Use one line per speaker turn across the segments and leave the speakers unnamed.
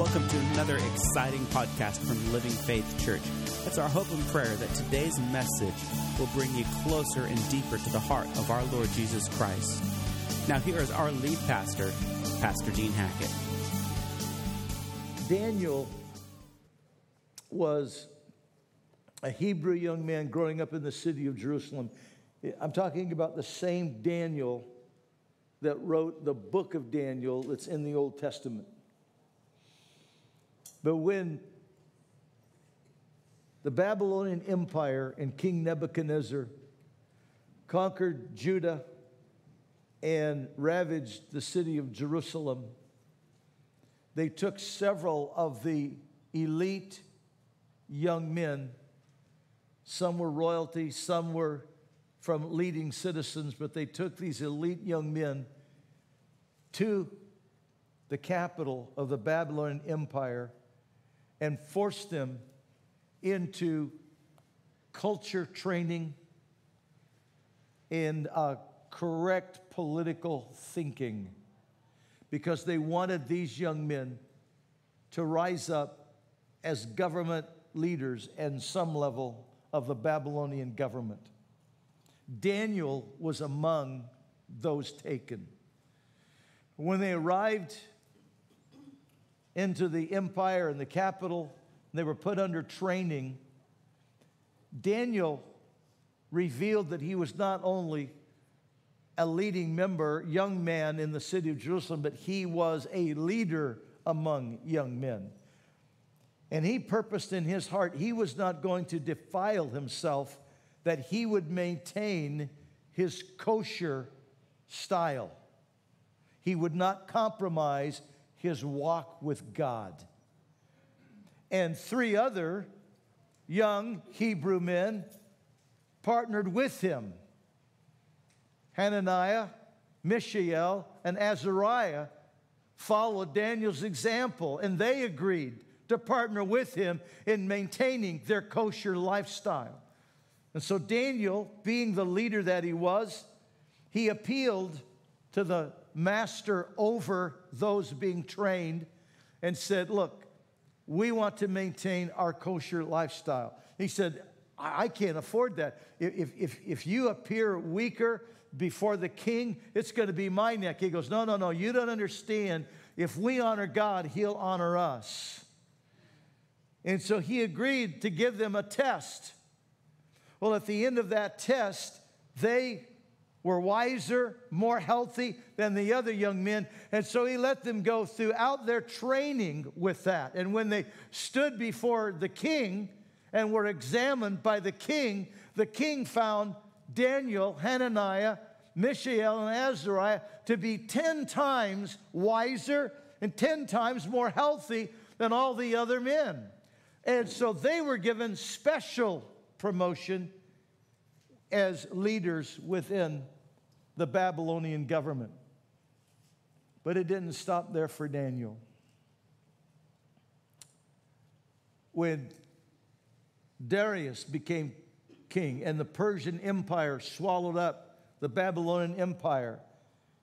Welcome to another exciting podcast from Living Faith Church. It's our hope and prayer that today's message will bring you closer and deeper to the heart of our Lord Jesus Christ. Now, here is our lead pastor, Pastor Dean Hackett.
Daniel was a Hebrew young man growing up in the city of Jerusalem. I'm talking about the same Daniel that wrote the book of Daniel that's in the Old Testament. But when the Babylonian Empire and King Nebuchadnezzar conquered Judah and ravaged the city of Jerusalem, they took several of the elite young men. Some were royalty, some were from leading citizens, but they took these elite young men to the capital of the Babylonian Empire and forced them into culture training and uh, correct political thinking because they wanted these young men to rise up as government leaders and some level of the Babylonian government. Daniel was among those taken. When they arrived into the empire and the capital, they were put under training. Daniel revealed that he was not only a leading member, young man in the city of Jerusalem, but he was a leader among young men. And he purposed in his heart he was not going to defile himself, that he would maintain his kosher style. He would not compromise his walk with God. And three other young Hebrew men partnered with him Hananiah, Mishael, and Azariah followed Daniel's example, and they agreed to partner with him in maintaining their kosher lifestyle. And so, Daniel, being the leader that he was, he appealed to the master over those being trained and said, Look, we want to maintain our kosher lifestyle. He said, I, can't afford that. If, if, if you appear weaker before the king, it's going to be my neck. He goes, No, no, no, you don't understand. If we honor God, he'll honor us. And so he agreed to give them a test. Well, at the end of that test, they were wiser, more healthy than the other young men. And so he let them go throughout their training with that. And when they stood before the king and were examined by the king, the king found Daniel, Hananiah, Mishael, and Azariah to be 10 times wiser and 10 times more healthy than all the other men. And so they were given special promotion as leaders within the Babylonian government. But it didn't stop there for Daniel. When Darius became king and the Persian Empire swallowed up the Babylonian Empire,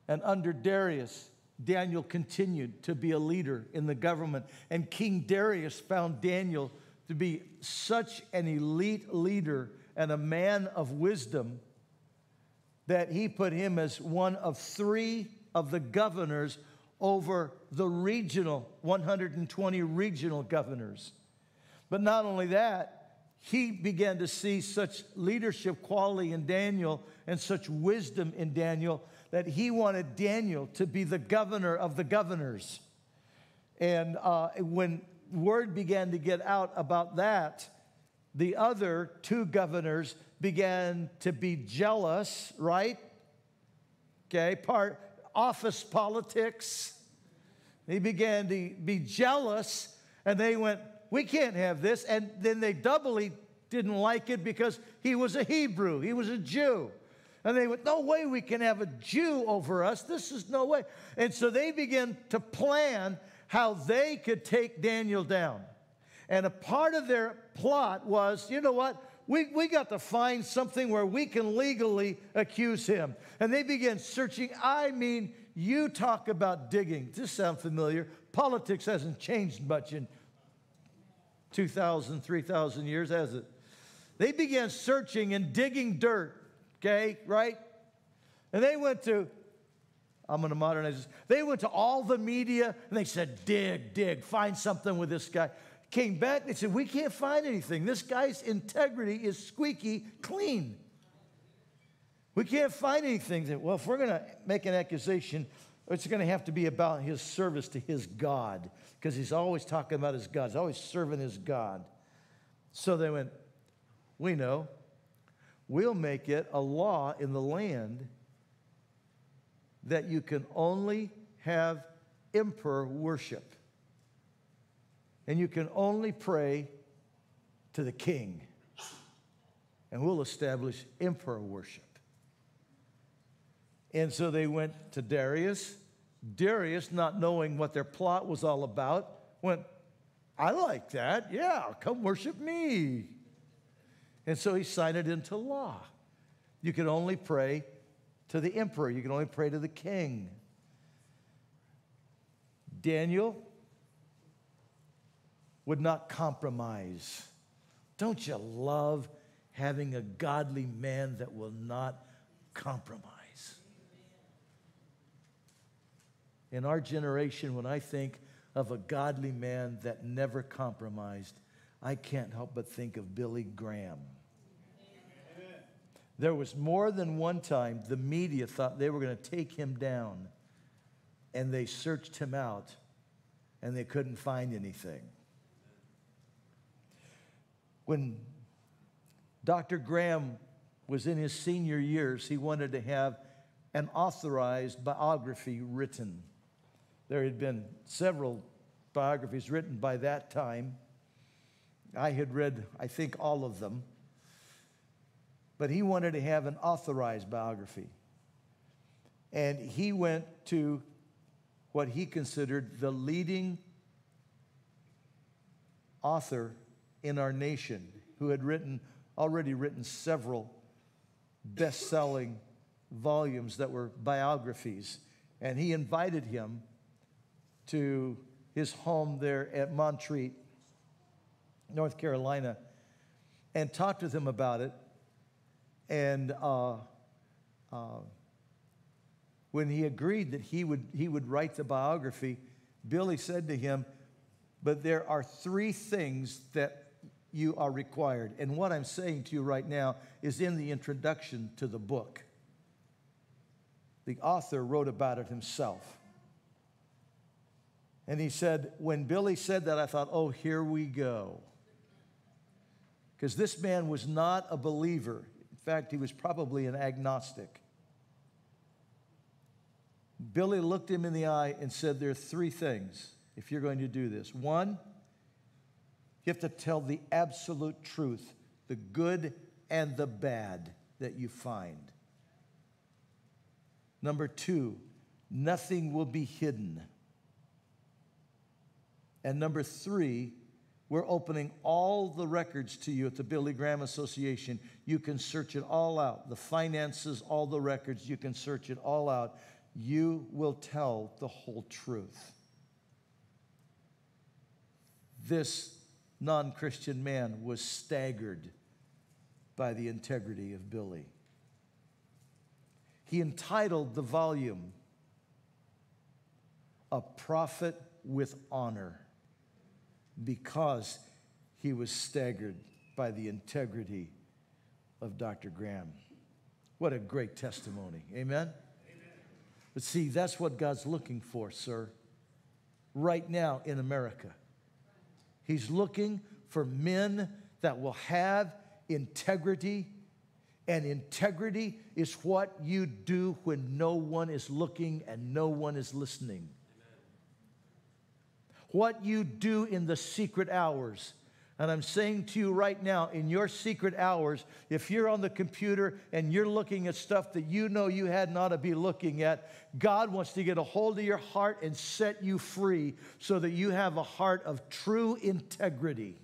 and under Darius, Daniel continued to be a leader in the government. And King Darius found Daniel to be such an elite leader and a man of wisdom that he put him as one of three of the governors over the regional, 120 regional governors. But not only that, he began to see such leadership quality in Daniel and such wisdom in Daniel that he wanted Daniel to be the governor of the governors. And uh, when word began to get out about that, the other two governors began to be jealous, right? Okay, part office politics. They began to be jealous and they went, We can't have this. And then they doubly didn't like it because he was a Hebrew, he was a Jew. And they went, No way we can have a Jew over us. This is no way. And so they began to plan how they could take Daniel down. And a part of their plot was you know what? We, we got to find something where we can legally accuse him. And they began searching, I mean, You talk about digging. Does this sound familiar? Politics hasn't changed much in 2,000, 3,000 years, has it? They began searching and digging dirt, okay, right? And they went to, I'm going to modernize this. They went to all the media and they said, dig, dig, find something with this guy. Came back, they said, we can't find anything. This guy's integrity is squeaky clean. We can't find anything. Well, if we're going to make an accusation, it's going to have to be about his service to his God because he's always talking about his God. He's always serving his God. So they went, We know. We'll make it a law in the land that you can only have emperor worship. And you can only pray to the king. And we'll establish emperor worship. And so they went to Darius. Darius, not knowing what their plot was all about, went, I like that. Yeah, come worship me. And so he signed it into law. You can only pray to the emperor, you can only pray to the king. Daniel would not compromise. Don't you love having a godly man that will not compromise? In our generation, when I think of a godly man that never compromised, I can't help but think of Billy Graham. There was more than one time the media thought they were going to take him down, and they searched him out, and they couldn't find anything. When Dr. Graham was in his senior years, he wanted to have an authorized biography written. There had been several biographies written by that time. I had read, I think, all of them. But he wanted to have an authorized biography. And he went to what he considered the leading author in our nation who had written, already written several best selling volumes that were biographies. And he invited him to his home there at Montreat, North Carolina, and talked with him about it. And uh, uh, when he agreed that he would, he would write the biography, Billy said to him, But there are three things that you are required. And what I'm saying to you right now is in the introduction to the book. The author wrote about it himself. And he said, when Billy said that, I thought, oh, here we go. Because this man was not a believer. In fact, he was probably an agnostic. Billy looked him in the eye and said, There are three things if you're going to do this. One, you have to tell the absolute truth, the good and the bad that you find. Number two, nothing will be hidden. And number three, we're opening all the records to you at the Billy Graham Association. You can search it all out the finances, all the records, you can search it all out. You will tell the whole truth. This non Christian man was staggered by the integrity of Billy. He entitled the volume, A Prophet with Honor because he was staggered by the integrity of Dr. Graham. What a great testimony. Amen? Amen? But see, that's what God's looking for, sir, right now in America. He's looking for men that will have integrity, and integrity is what you do when no one is looking and no one is listening what you do in the secret hours. And I'm saying to you right now, in your secret hours, if you're on the computer and you're looking at stuff that you know you had not to be looking at, God wants to get a hold of your heart and set you free so that you have a heart of true integrity.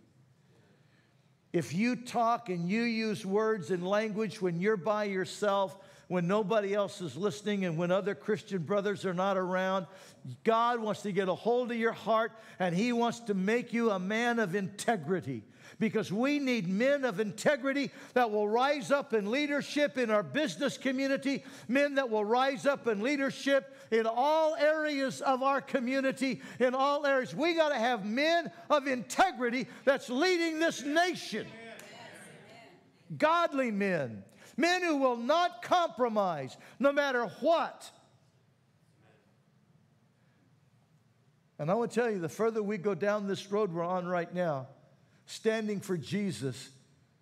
If you talk and you use words and language when you're by yourself, when nobody else is listening and when other Christian brothers are not around. God wants to get a hold of your heart and He wants to make you a man of integrity because we need men of integrity that will rise up in leadership in our business community, men that will rise up in leadership in all areas of our community, in all areas. We got to have men of integrity that's leading this nation. Godly men, men who will not compromise no matter what. And I want to tell you, the further we go down this road we're on right now, standing for Jesus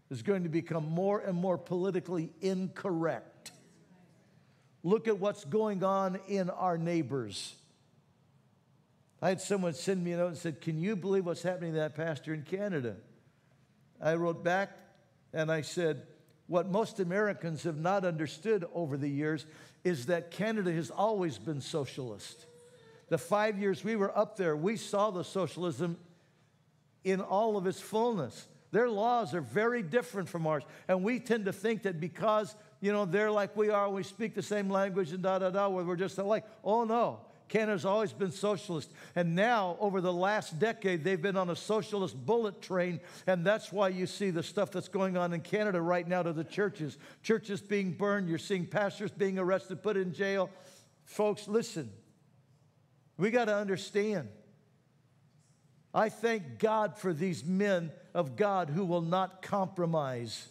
is going to become more and more politically incorrect. Look at what's going on in our neighbors. I had someone send me a note and said, Can you believe what's happening to that pastor in Canada? I wrote back and I said, What most Americans have not understood over the years is that Canada has always been socialist. The five years we were up there, we saw the socialism in all of its fullness. Their laws are very different from ours. And we tend to think that because, you know, they're like we are, we speak the same language and da da da, we're just alike. Oh no. Canada's always been socialist. And now, over the last decade, they've been on a socialist bullet train. And that's why you see the stuff that's going on in Canada right now to the churches. Churches being burned, you're seeing pastors being arrested, put in jail. Folks, listen. We got to understand I thank God for these men of God who will not compromise,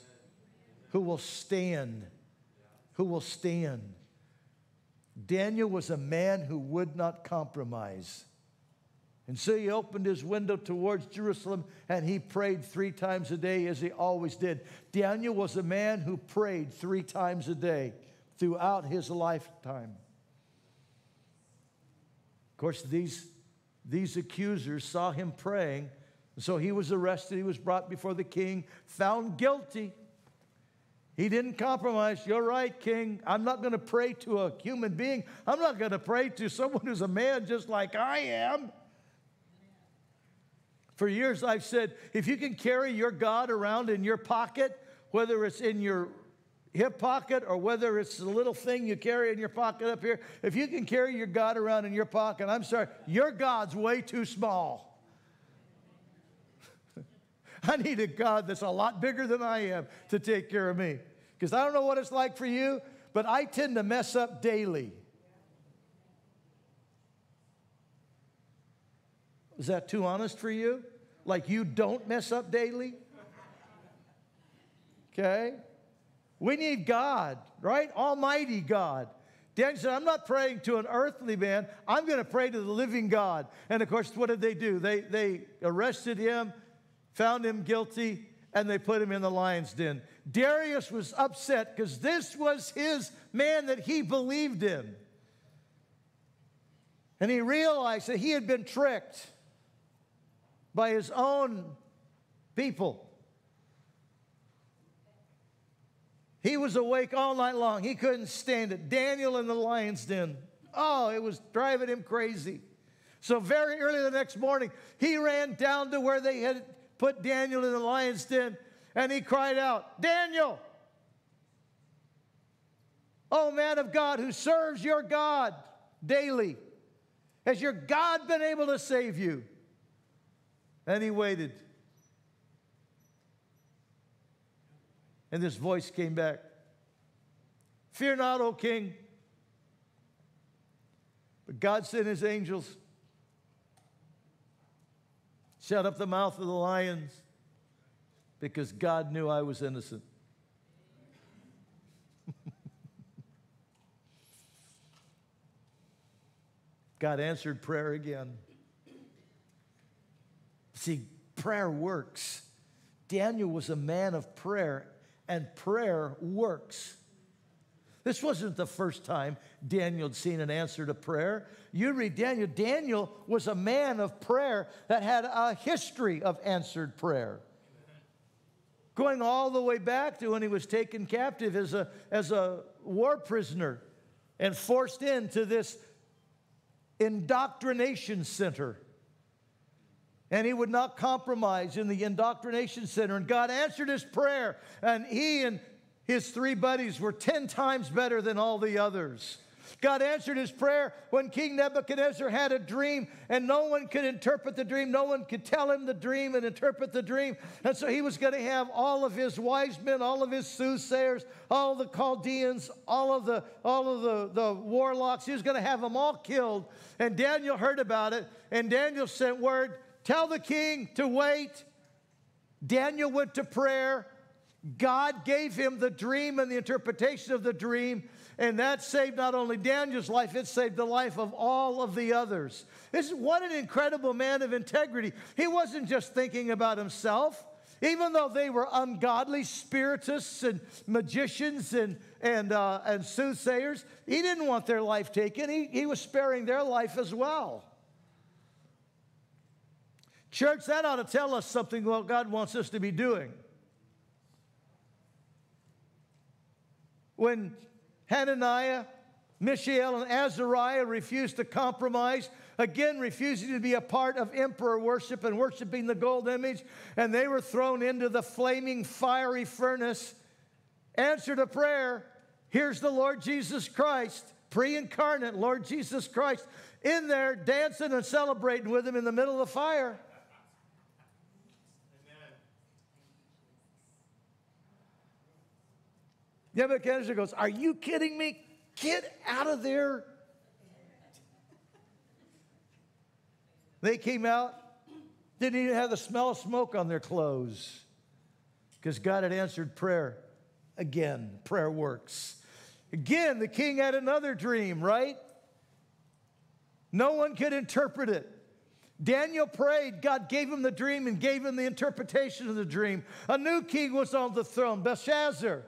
who will stand, who will stand. Daniel was a man who would not compromise. And so he opened his window towards Jerusalem and he prayed three times a day as he always did. Daniel was a man who prayed three times a day throughout his lifetime. Of course, these these accusers saw him praying. So he was arrested. He was brought before the king, found guilty. He didn't compromise. You're right, king. I'm not going to pray to a human being. I'm not going to pray to someone who's a man just like I am. For years, I've said if you can carry your God around in your pocket, whether it's in your hip pocket or whether it's the little thing you carry in your pocket up here, if you can carry your God around in your pocket, I'm sorry, your God's way too small. I need a God that's a lot bigger than I am to take care of me. Because I don't know what it's like for you, but I tend to mess up daily. Is that too honest for you? Like you don't mess up daily? Okay? We need God, right? Almighty God. Daniel said, I'm not praying to an earthly man. I'm going to pray to the living God. And of course, what did they do? They, they arrested him, found him guilty, and they put him in the lion's den. Darius was upset because this was his man that he believed in. And he realized that he had been tricked by his own people. He was awake all night long. He couldn't stand it. Daniel in the lion's den. Oh, it was driving him crazy. So, very early the next morning, he ran down to where they had put Daniel in the lion's den and he cried out, Daniel, oh man of God who serves your God daily, has your God been able to save you? And he waited. And this voice came back Fear not, O king. But God sent his angels, shut up the mouth of the lions, because God knew I was innocent. God answered prayer again. See, prayer works. Daniel was a man of prayer and prayer works. This wasn't the first time Daniel had seen an answer to prayer. You read Daniel, Daniel was a man of prayer that had a history of answered prayer. Going all the way back to when he was taken captive as a, as a war prisoner and forced into this indoctrination center and he would not compromise in the indoctrination center. And God answered his prayer, and he and his three buddies were 10 times better than all the others. God answered his prayer when King Nebuchadnezzar had a dream and no one could interpret the dream. No one could tell him the dream and interpret the dream. And so he was going to have all of his wise men, all of his soothsayers, all the Chaldeans, all of the, all of the, the warlocks. He was going to have them all killed. And Daniel heard about it. And Daniel sent word, tell the king to wait. Daniel went to prayer. God gave him the dream and the interpretation of the dream, and that saved not only Daniel's life, it saved the life of all of the others. This is what an incredible man of integrity. He wasn't just thinking about himself. Even though they were ungodly spiritists and magicians and, and, uh, and soothsayers, he didn't want their life taken. He, he was sparing their life as well. Church, that ought to tell us something what God wants us to be doing. When Hananiah, Mishael, and Azariah refused to compromise, again refusing to be a part of emperor worship and worshiping the gold image, and they were thrown into the flaming fiery furnace, answered a prayer. Here's the Lord Jesus Christ, pre incarnate Lord Jesus Christ, in there dancing and celebrating with him in the middle of the fire. Nebuchadnezzar goes, Are you kidding me? Get out of there. They came out, didn't even have the smell of smoke on their clothes because God had answered prayer. Again, prayer works. Again, the king had another dream, right? No one could interpret it. Daniel prayed, God gave him the dream and gave him the interpretation of the dream. A new king was on the throne, Belshazzar.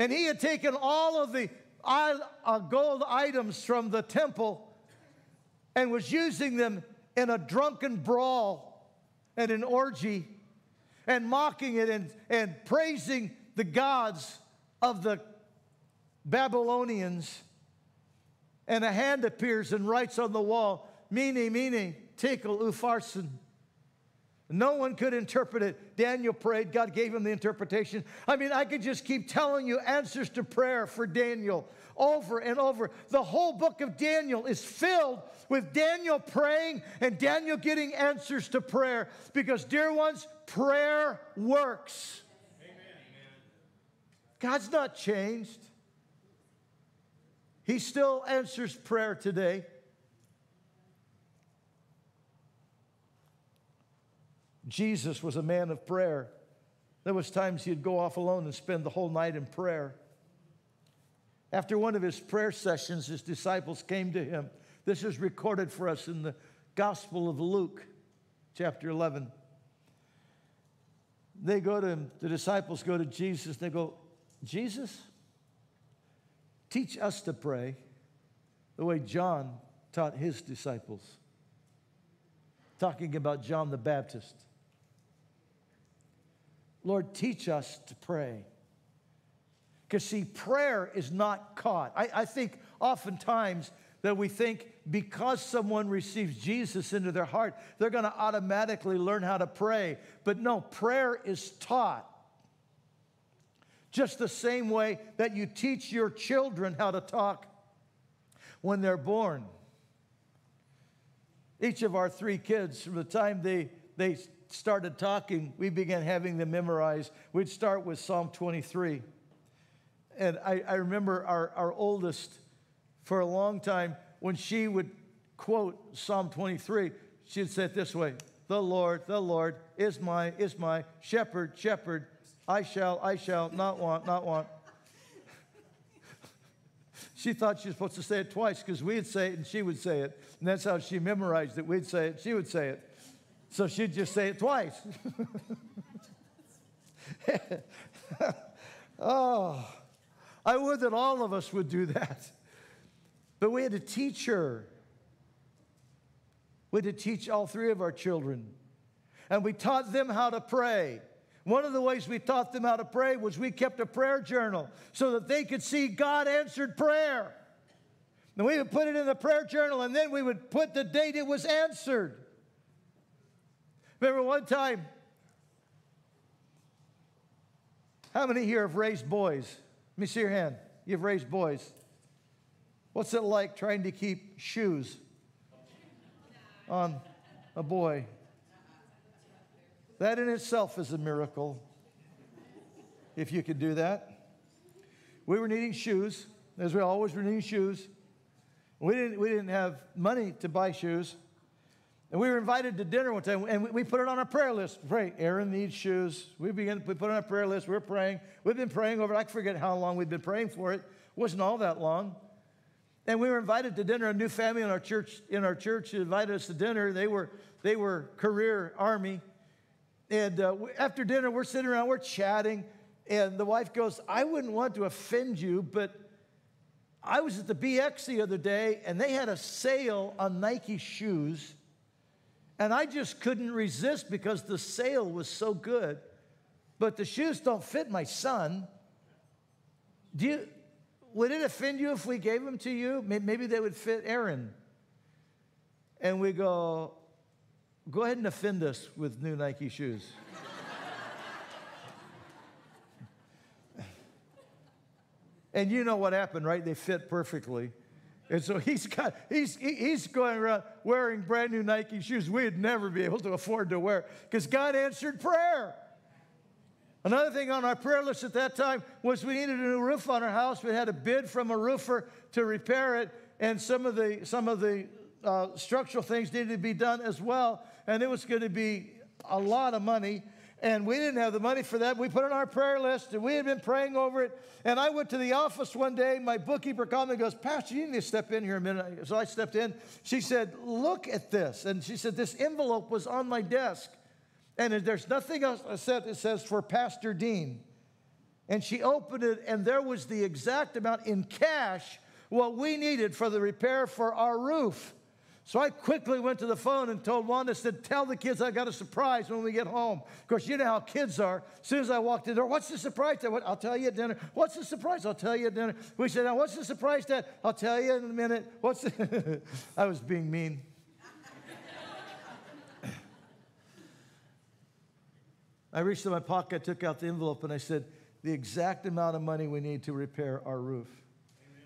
And he had taken all of the uh, gold items from the temple and was using them in a drunken brawl and an orgy and mocking it and, and praising the gods of the Babylonians. And a hand appears and writes on the wall, Mene, Mene, Tekel, Upharsin. No one could interpret it. Daniel prayed, God gave him the interpretation. I mean, I could just keep telling you answers to prayer for Daniel over and over. The whole book of Daniel is filled with Daniel praying and Daniel getting answers to prayer because, dear ones, prayer works. Amen. God's not changed. He still answers prayer today. Jesus was a man of prayer. There was times he'd go off alone and spend the whole night in prayer. After one of his prayer sessions, his disciples came to him. This is recorded for us in the Gospel of Luke, chapter 11. They go to him, the disciples go to Jesus, they go, Jesus, teach us to pray the way John taught his disciples. Talking about John the Baptist. Lord, teach us to pray. Because, see, prayer is not caught. I, I, think oftentimes that we think because someone receives Jesus into their heart, they're going to automatically learn how to pray. But no, prayer is taught. Just the same way that you teach your children how to talk when they're born. Each of our three kids, from the time they, they started talking, we began having them memorize. We'd start with Psalm 23. And I, I remember our, our oldest, for a long time, when she would quote Psalm 23, she'd say it this way The Lord, the Lord is my, is my shepherd, shepherd. I shall, I shall not want, not want. she thought she was supposed to say it twice because we'd say it and she would say it. And that's how she memorized it. We'd say it, she would say it. So she'd just say it twice. oh, I would that all of us would do that. But we had to teach her. We had to teach all three of our children. And we taught them how to pray. One of the ways we taught them how to pray was we kept a prayer journal so that they could see God answered prayer. And we would put it in the prayer journal and then we would put the date it was answered. Remember one time, How many here have raised boys? Let me see your hand. You've raised boys. What's it like trying to keep shoes on a boy? That in itself is a miracle, if you could do that. We were needing shoes, as we always were needing shoes. We didn't, we didn't have money to buy shoes. And we were invited to dinner one time, and we put it on our prayer list. Pray, Aaron needs shoes. We began, we put it on our prayer list. We are praying. We've been praying over. I forget how long we've been praying for it. It wasn't all that long. And we were invited to dinner. A new family in our church in our church invited us to dinner. They were they were career army, and uh, after dinner we're sitting around, we're chatting, and the wife goes, "I wouldn't want to offend you, but." I was at the BX the other day and they had a sale on Nike shoes and I just couldn't resist because the sale was so good. But the shoes don't fit my son. Do you, would it offend you if we gave them to you? Maybe they would fit Aaron. And we go, go ahead and offend us with new Nike shoes. and you know what happened, right? They fit perfectly. And so he's got he's he's going around wearing brand new Nike shoes we'd never be able to afford to wear because God answered prayer. Another thing on our prayer list at that time was we needed a new roof on our house. We had a bid from a roofer to repair it, and some of the some of the uh, structural things needed to be done as well. And it was going to be a lot of money and we didn't have the money for that. We put it on our prayer list, and we had been praying over it. And I went to the office one day. My bookkeeper called me and goes, Pastor, you need to step in here a minute. So I stepped in. She said, Look at this. And she said, This envelope was on my desk. And there's nothing else said. It says for Pastor Dean. And she opened it, and there was the exact amount in cash what we needed for the repair for our roof. So I quickly went to the phone and told Wanda, said, Tell the kids I got a surprise when we get home. Of course, you know how kids are. As soon as I walked in the door, what's the surprise, Dad? I'll tell you at dinner. What's the surprise? I'll tell you at dinner. We said, Now, what's the surprise, Dad? I'll tell you in a minute. What's the. I was being mean. I reached in my pocket, I took out the envelope, and I said, The exact amount of money we need to repair our roof. Amen.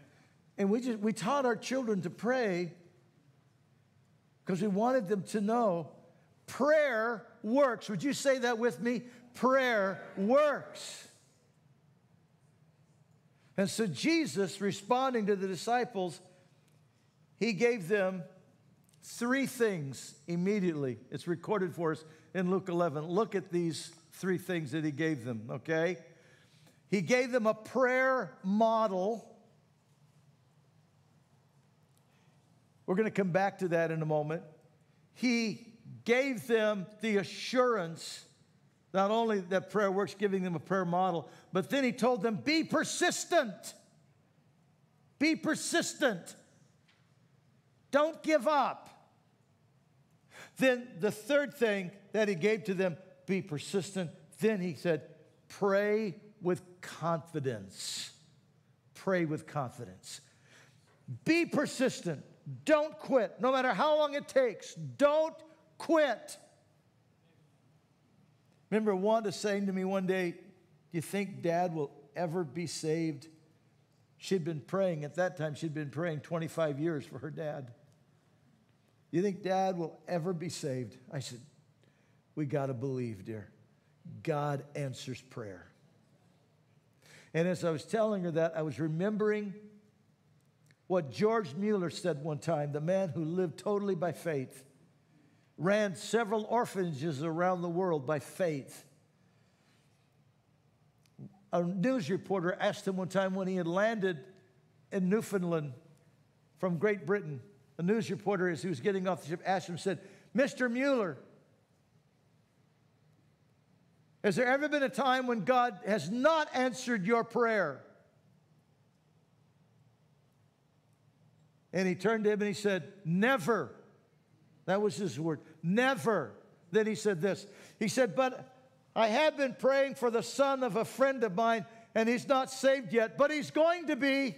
And we just we taught our children to pray because we wanted them to know prayer works. Would you say that with me? Prayer works. And so Jesus, responding to the disciples, he gave them three things immediately. It's recorded for us in Luke 11. Look at these three things that he gave them, okay? He gave them a prayer model. We're going to come back to that in a moment. He gave them the assurance, not only that prayer works, giving them a prayer model, but then he told them, be persistent. Be persistent. Don't give up. Then the third thing that he gave to them, be persistent. Then he said, pray with confidence. Pray with confidence. Be persistent. Don't quit. No matter how long it takes, don't quit. Remember Wanda saying to me one day, Do you think dad will ever be saved? She'd been praying, at that time, she'd been praying 25 years for her dad. You think dad will ever be saved? I said, We got to believe, dear. God answers prayer. And as I was telling her that, I was remembering what George Mueller said one time, the man who lived totally by faith, ran several orphanages around the world by faith. A news reporter asked him one time when he had landed in Newfoundland from Great Britain. A news reporter, as he was getting off the ship, asked him, said, Mr. Mueller, has there ever been a time when God has not answered your prayer? And he turned to him and he said, Never. That was his word. Never. Then he said this. He said, But I have been praying for the son of a friend of mine, and he's not saved yet, but he's going to be.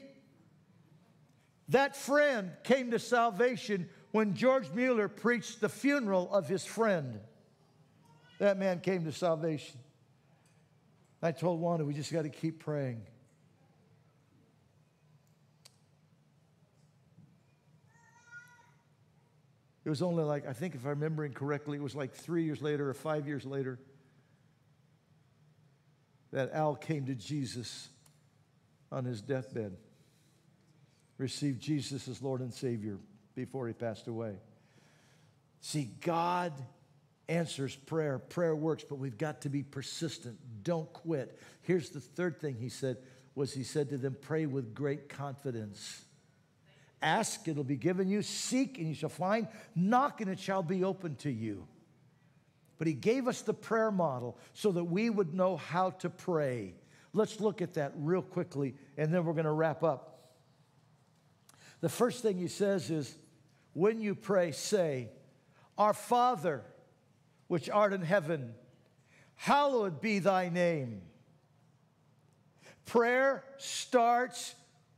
That friend came to salvation when George Mueller preached the funeral of his friend. That man came to salvation. I told Wanda, we just got to keep praying. It was only like, I think if I'm remembering correctly, it was like three years later or five years later that Al came to Jesus on his deathbed, received Jesus as Lord and Savior before he passed away. See, God answers prayer. Prayer works, but we've got to be persistent. Don't quit. Here's the third thing he said was he said to them, pray with great confidence. Ask, it'll be given you. Seek, and you shall find. Knock, and it shall be open to you. But he gave us the prayer model so that we would know how to pray. Let's look at that real quickly, and then we're going to wrap up. The first thing he says is, when you pray, say, Our Father, which art in heaven, hallowed be thy name. Prayer starts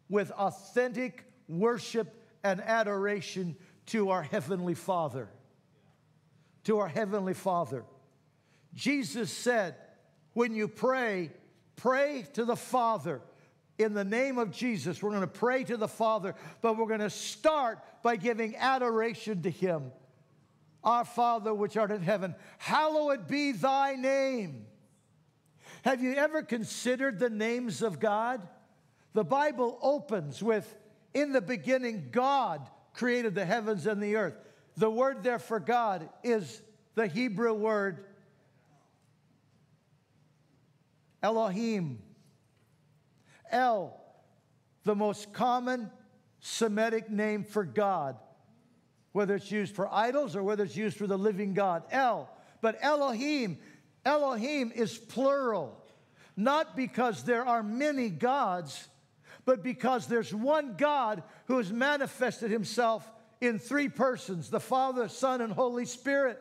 with authentic worship and adoration to our Heavenly Father. To our Heavenly Father. Jesus said, when you pray, pray to the Father. In the name of Jesus, we're going to pray to the Father, but we're going to start by giving adoration to Him. Our Father, which art in heaven, hallowed be thy name. Have you ever considered the names of God? The Bible opens with in the beginning, God created the heavens and the earth. The word there for God is the Hebrew word Elohim. El, the most common Semitic name for God, whether it's used for idols or whether it's used for the living God. El. But Elohim, Elohim is plural, not because there are many gods but because there's one God who has manifested himself in three persons the Father, Son, and Holy Spirit.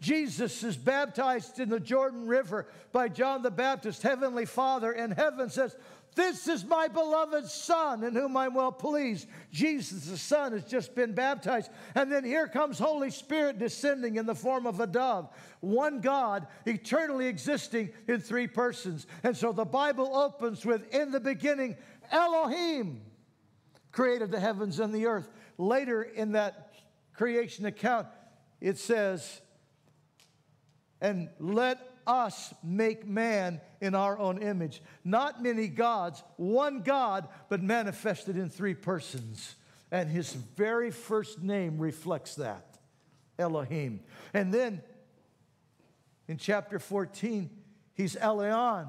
Jesus is baptized in the Jordan River by John the Baptist, Heavenly Father, and heaven says, This is my beloved Son in whom I'm well pleased. Jesus, the Son, has just been baptized. And then here comes Holy Spirit descending in the form of a dove. One God, eternally existing in three persons. And so the Bible opens with, In the beginning, Elohim created the heavens and the earth. Later in that creation account, it says, and let us make man in our own image. Not many gods, one God, but manifested in three persons. And his very first name reflects that Elohim. And then in chapter 14, he's Elyon,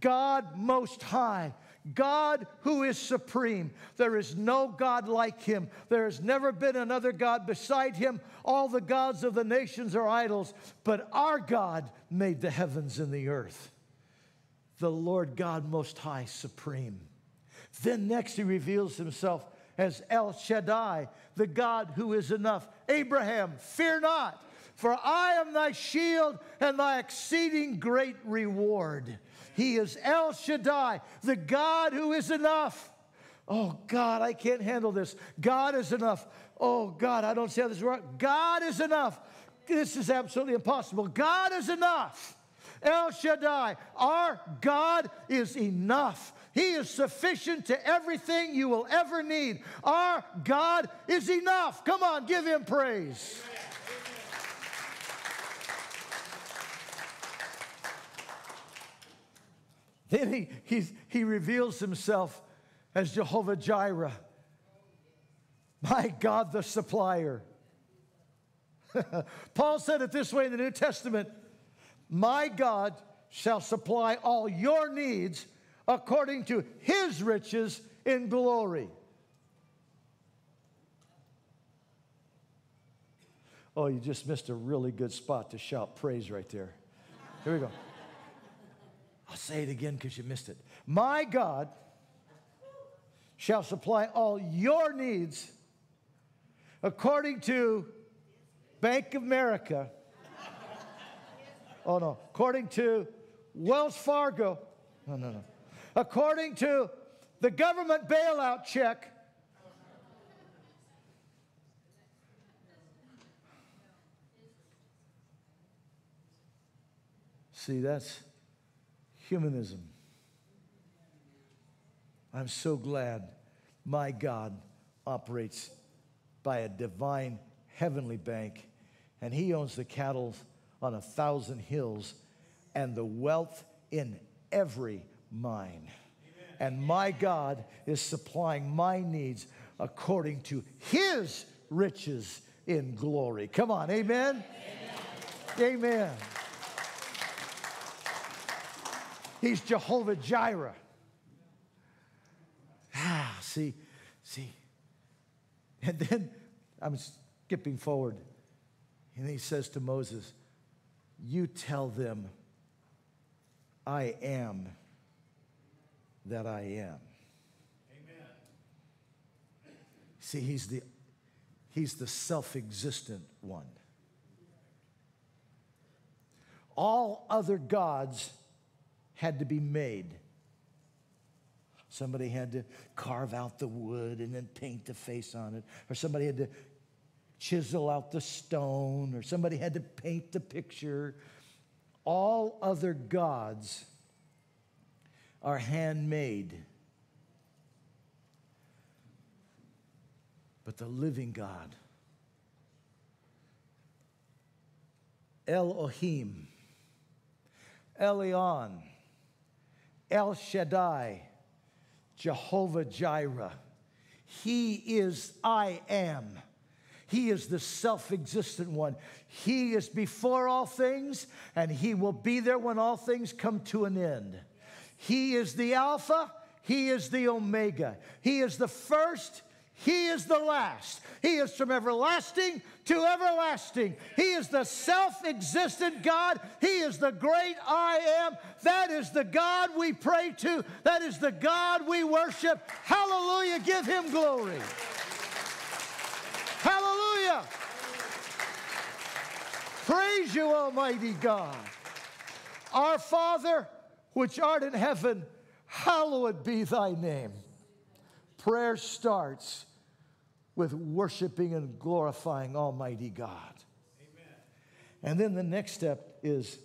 God Most High. God who is supreme. There is no God like him. There has never been another God beside him. All the gods of the nations are idols, but our God made the heavens and the earth. The Lord God Most High, supreme. Then next he reveals himself as El Shaddai, the God who is enough. Abraham, fear not, for I am thy shield and thy exceeding great reward. He is El Shaddai, the God who is enough. Oh, God, I can't handle this. God is enough. Oh, God, I don't how this works. God is enough. This is absolutely impossible. God is enough. El Shaddai, our God is enough. He is sufficient to everything you will ever need. Our God is enough. Come on, give him praise. Then he, he's, he reveals himself as Jehovah Jireh, my God, the supplier. Paul said it this way in the New Testament My God shall supply all your needs according to his riches in glory. Oh, you just missed a really good spot to shout praise right there. Here we go. I'll say it again because you missed it. My God shall supply all your needs according to Bank of America. Oh, no. According to Wells Fargo. No, no, no. According to the government bailout check. See, that's humanism. I'm so glad my God operates by a divine heavenly bank, and He owns the cattle on a thousand hills and the wealth in every mine. And my God is supplying my needs according to His riches in glory. Come on, amen? Amen. amen. He's Jehovah Jireh. Ah, see, see. And then I'm skipping forward. And he says to Moses, You tell them, I am that I am. Amen. See, he's the, he's the self existent one. All other gods had to be made. Somebody had to carve out the wood and then paint the face on it, or somebody had to chisel out the stone, or somebody had to paint the picture. All other gods are handmade. But the living God, Elohim, Elyon, El Shaddai, Jehovah Jireh. He is I am. He is the self existent one. He is before all things, and He will be there when all things come to an end. He is the Alpha, He is the Omega. He is the first, He is the last. He is from everlasting to everlasting. He is the self existent God. He is the great I am. That is the God we pray to. That is the God we worship. Hallelujah. Give Him glory. Hallelujah. Praise you, Almighty God. Our Father, which art in heaven, hallowed be thy name. Prayer starts with worshiping and glorifying Almighty God. Amen. And then the next step is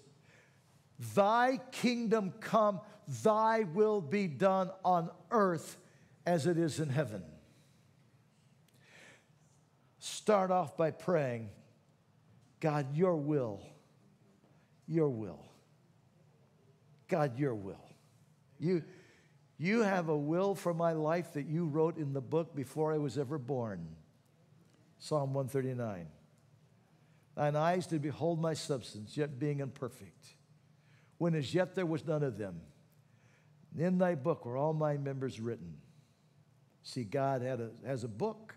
Thy kingdom come, thy will be done on earth as it is in heaven. Start off by praying, God, your will, your will. God, your will. You, you have a will for my life that you wrote in the book before I was ever born. Psalm 139. Thine eyes did behold my substance, yet being imperfect, when as yet there was none of them. In thy book were all my members written. See, God had a, has a book.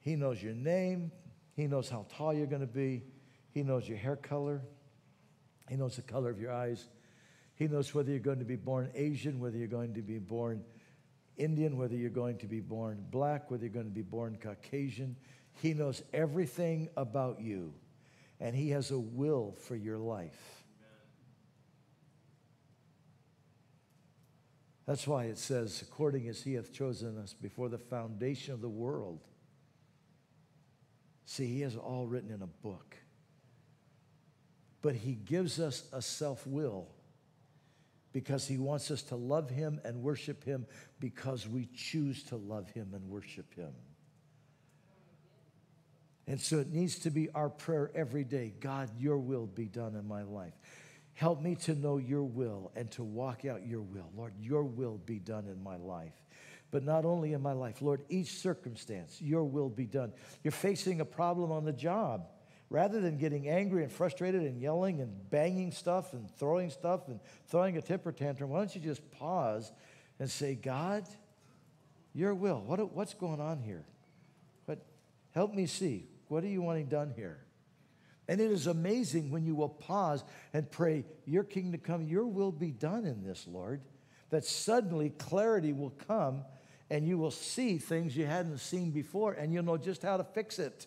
He knows your name. He knows how tall you're going to be. He knows your hair color. He knows the color of your eyes. He knows whether you're going to be born Asian, whether you're going to be born Indian, whether you're going to be born black, whether you're going to be born Caucasian. He knows everything about you, and He has a will for your life. That's why it says, according as He hath chosen us before the foundation of the world. See, He has all written in a book but He gives us a self will because He wants us to love Him and worship Him because we choose to love Him and worship Him. And so it needs to be our prayer every day God, your will be done in my life. Help me to know your will and to walk out your will. Lord, your will be done in my life. But not only in my life, Lord, each circumstance, your will be done. You're facing a problem on the job rather than getting angry and frustrated and yelling and banging stuff and throwing stuff and throwing a temper tantrum, why don't you just pause and say, God, your will, what, what's going on here? But help me see. What are you wanting done here? And it is amazing when you will pause and pray, Your kingdom come, your will be done in this, Lord, that suddenly clarity will come and you will see things you hadn't seen before and you'll know just how to fix it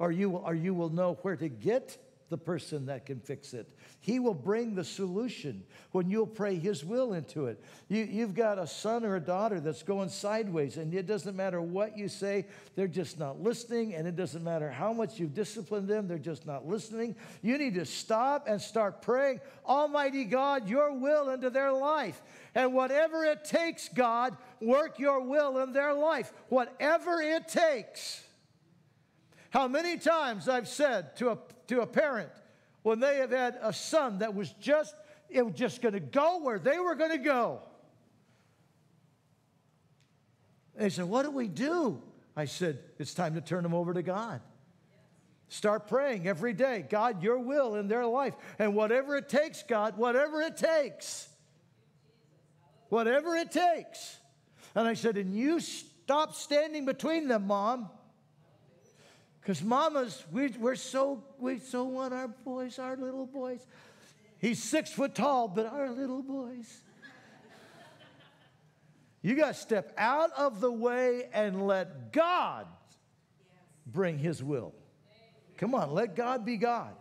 or you, or you will know where to get the person that can fix it. He will bring the solution when you'll pray His will into it. You, you've got a son or a daughter that's going sideways, and it doesn't matter what you say, they're just not listening, and it doesn't matter how much you've disciplined them, they're just not listening. You need to stop and start praying, Almighty God, your will into their life. And whatever it takes, God, work your will in their life. Whatever it takes. How many times I've said to a, to a parent when they have had a son that was just, it was just going to go where they were going to go. They said, What do we do? I said, It's time to turn them over to God. Start praying every day. God, your will in their life. And whatever it takes, God, whatever it takes. Whatever it takes. And I said, And you stop standing between them, mom. Because mamas, we, we're so, we so want our boys, our little boys. He's six foot tall, but our little boys. You got to step out of the way and let God bring His will. Come on, let God be God.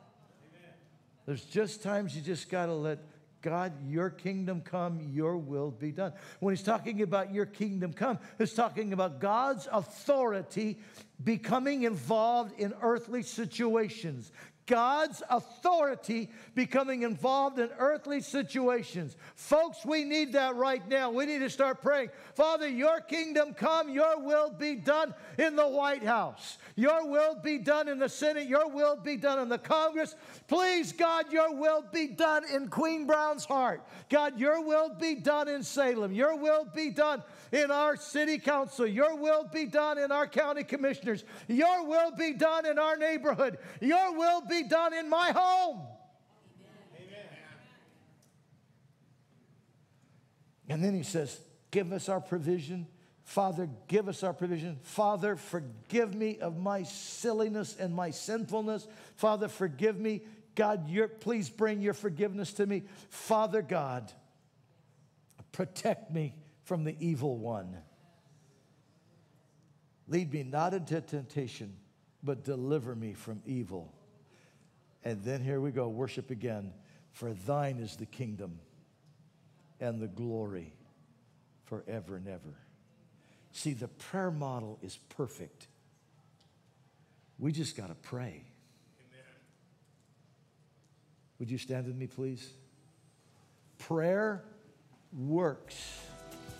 There's just times you just got to let God, your kingdom come, your will be done. When he's talking about your kingdom come, he's talking about God's authority becoming involved in earthly situations. God's authority becoming involved in earthly situations. Folks, we need that right now. We need to start praying. Father, your kingdom come, your will be done in the White House. Your will be done in the Senate. Your will be done in the Congress. Please, God, your will be done in Queen Brown's heart. God, your will be done in Salem. Your will be done in our city council. Your will be done in our county commissioners. Your will be done in our neighborhood. Your will be done in my home. Amen. And then he says, Give us our provision. Father, give us our provision. Father, forgive me of my silliness and my sinfulness. Father, forgive me. God, please bring your forgiveness to me. Father God, protect me from the evil one. Lead me not into temptation, but deliver me from evil. And then here we go, worship again. For thine is the kingdom and the glory forever and ever. See, the prayer model is perfect. We just got to pray. Amen. Would you stand with me, please? Prayer works.